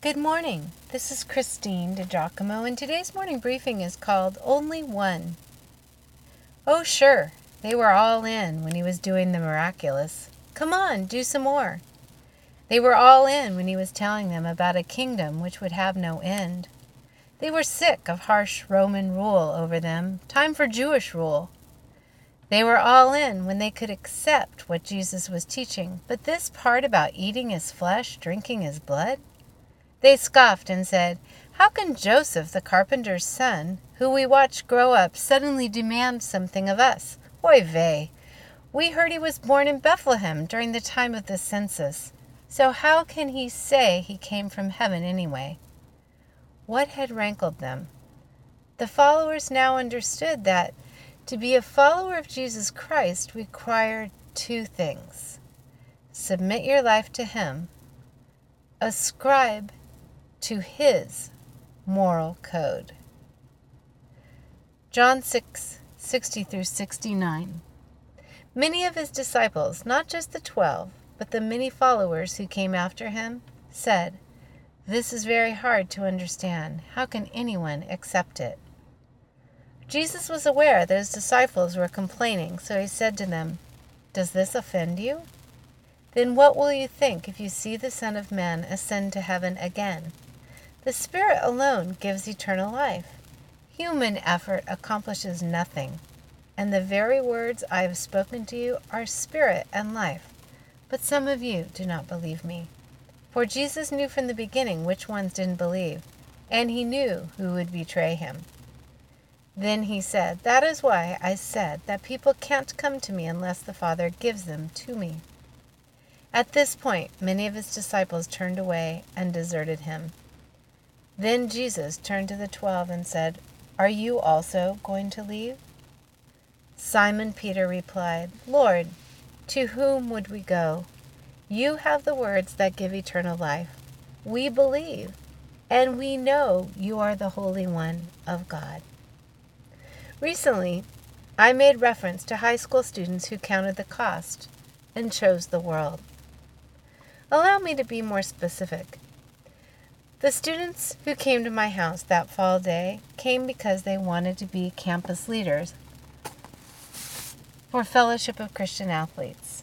Good morning. This is Christine DiGiacomo, and today's morning briefing is called Only One. Oh, sure, they were all in when he was doing the miraculous. Come on, do some more. They were all in when he was telling them about a kingdom which would have no end. They were sick of harsh Roman rule over them. Time for Jewish rule. They were all in when they could accept what Jesus was teaching, but this part about eating his flesh, drinking his blood? They scoffed and said, How can Joseph, the carpenter's son, who we watched grow up, suddenly demand something of us? Oy vey! We heard he was born in Bethlehem during the time of the census. So how can he say he came from heaven anyway? What had rankled them? The followers now understood that to be a follower of Jesus Christ required two things submit your life to Him, ascribe to His moral code. John 6 60 through 69. Many of his disciples, not just the twelve, but the many followers who came after him, said, This is very hard to understand. How can anyone accept it? Jesus was aware that his disciples were complaining, so he said to them, Does this offend you? Then what will you think if you see the Son of Man ascend to heaven again? The Spirit alone gives eternal life. Human effort accomplishes nothing, and the very words I have spoken to you are spirit and life. But some of you do not believe me. For Jesus knew from the beginning which ones didn't believe, and he knew who would betray him. Then he said, That is why I said that people can't come to me unless the Father gives them to me. At this point, many of his disciples turned away and deserted him. Then Jesus turned to the twelve and said, Are you also going to leave? Simon Peter replied, Lord, to whom would we go? You have the words that give eternal life. We believe, and we know you are the Holy One of God. Recently, I made reference to high school students who counted the cost and chose the world. Allow me to be more specific. The students who came to my house that fall day came because they wanted to be campus leaders for Fellowship of Christian Athletes,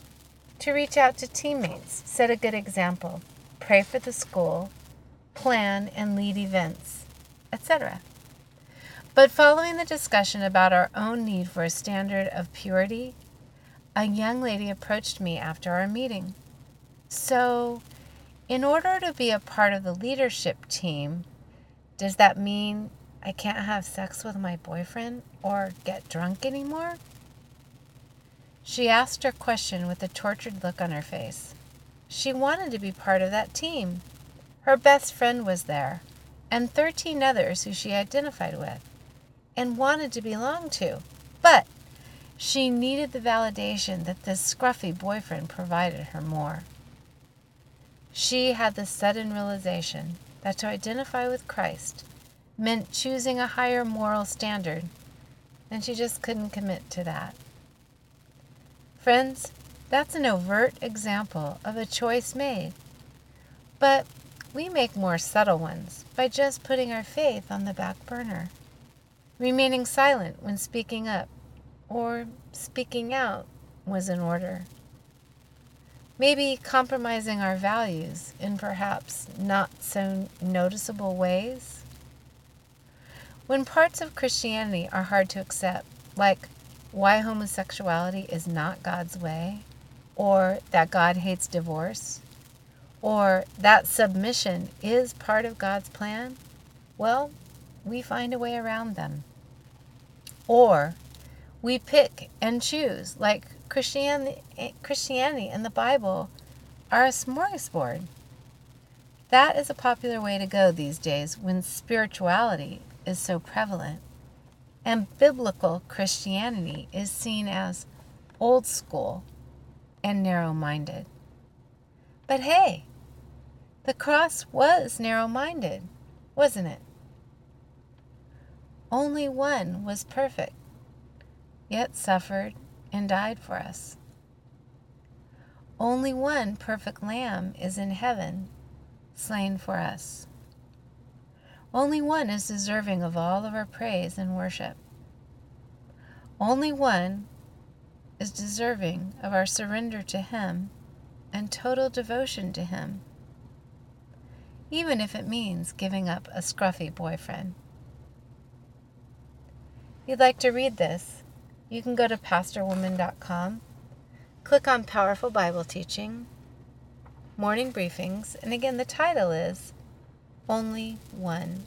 to reach out to teammates, set a good example, pray for the school, plan and lead events, etc. But following the discussion about our own need for a standard of purity, a young lady approached me after our meeting. So, in order to be a part of the leadership team, does that mean I can't have sex with my boyfriend or get drunk anymore? She asked her question with a tortured look on her face. She wanted to be part of that team. Her best friend was there, and 13 others who she identified with and wanted to belong to. But she needed the validation that this scruffy boyfriend provided her more. She had the sudden realization that to identify with Christ meant choosing a higher moral standard, and she just couldn't commit to that. Friends, that's an overt example of a choice made. But we make more subtle ones by just putting our faith on the back burner remaining silent when speaking up or speaking out was in order. Maybe compromising our values in perhaps not so noticeable ways. When parts of Christianity are hard to accept, like why homosexuality is not God's way, or that God hates divorce, or that submission is part of God's plan, well, we find a way around them. Or we pick and choose, like Christianity, Christianity and the Bible are a smorgasbord. That is a popular way to go these days when spirituality is so prevalent. And biblical Christianity is seen as old school and narrow minded. But hey, the cross was narrow minded, wasn't it? Only one was perfect, yet suffered and died for us. Only one perfect lamb is in heaven, slain for us. Only one is deserving of all of our praise and worship. Only one is deserving of our surrender to Him and total devotion to Him, even if it means giving up a scruffy boyfriend. You'd like to read this, you can go to pastorwoman.com, click on Powerful Bible Teaching, Morning Briefings, and again, the title is Only One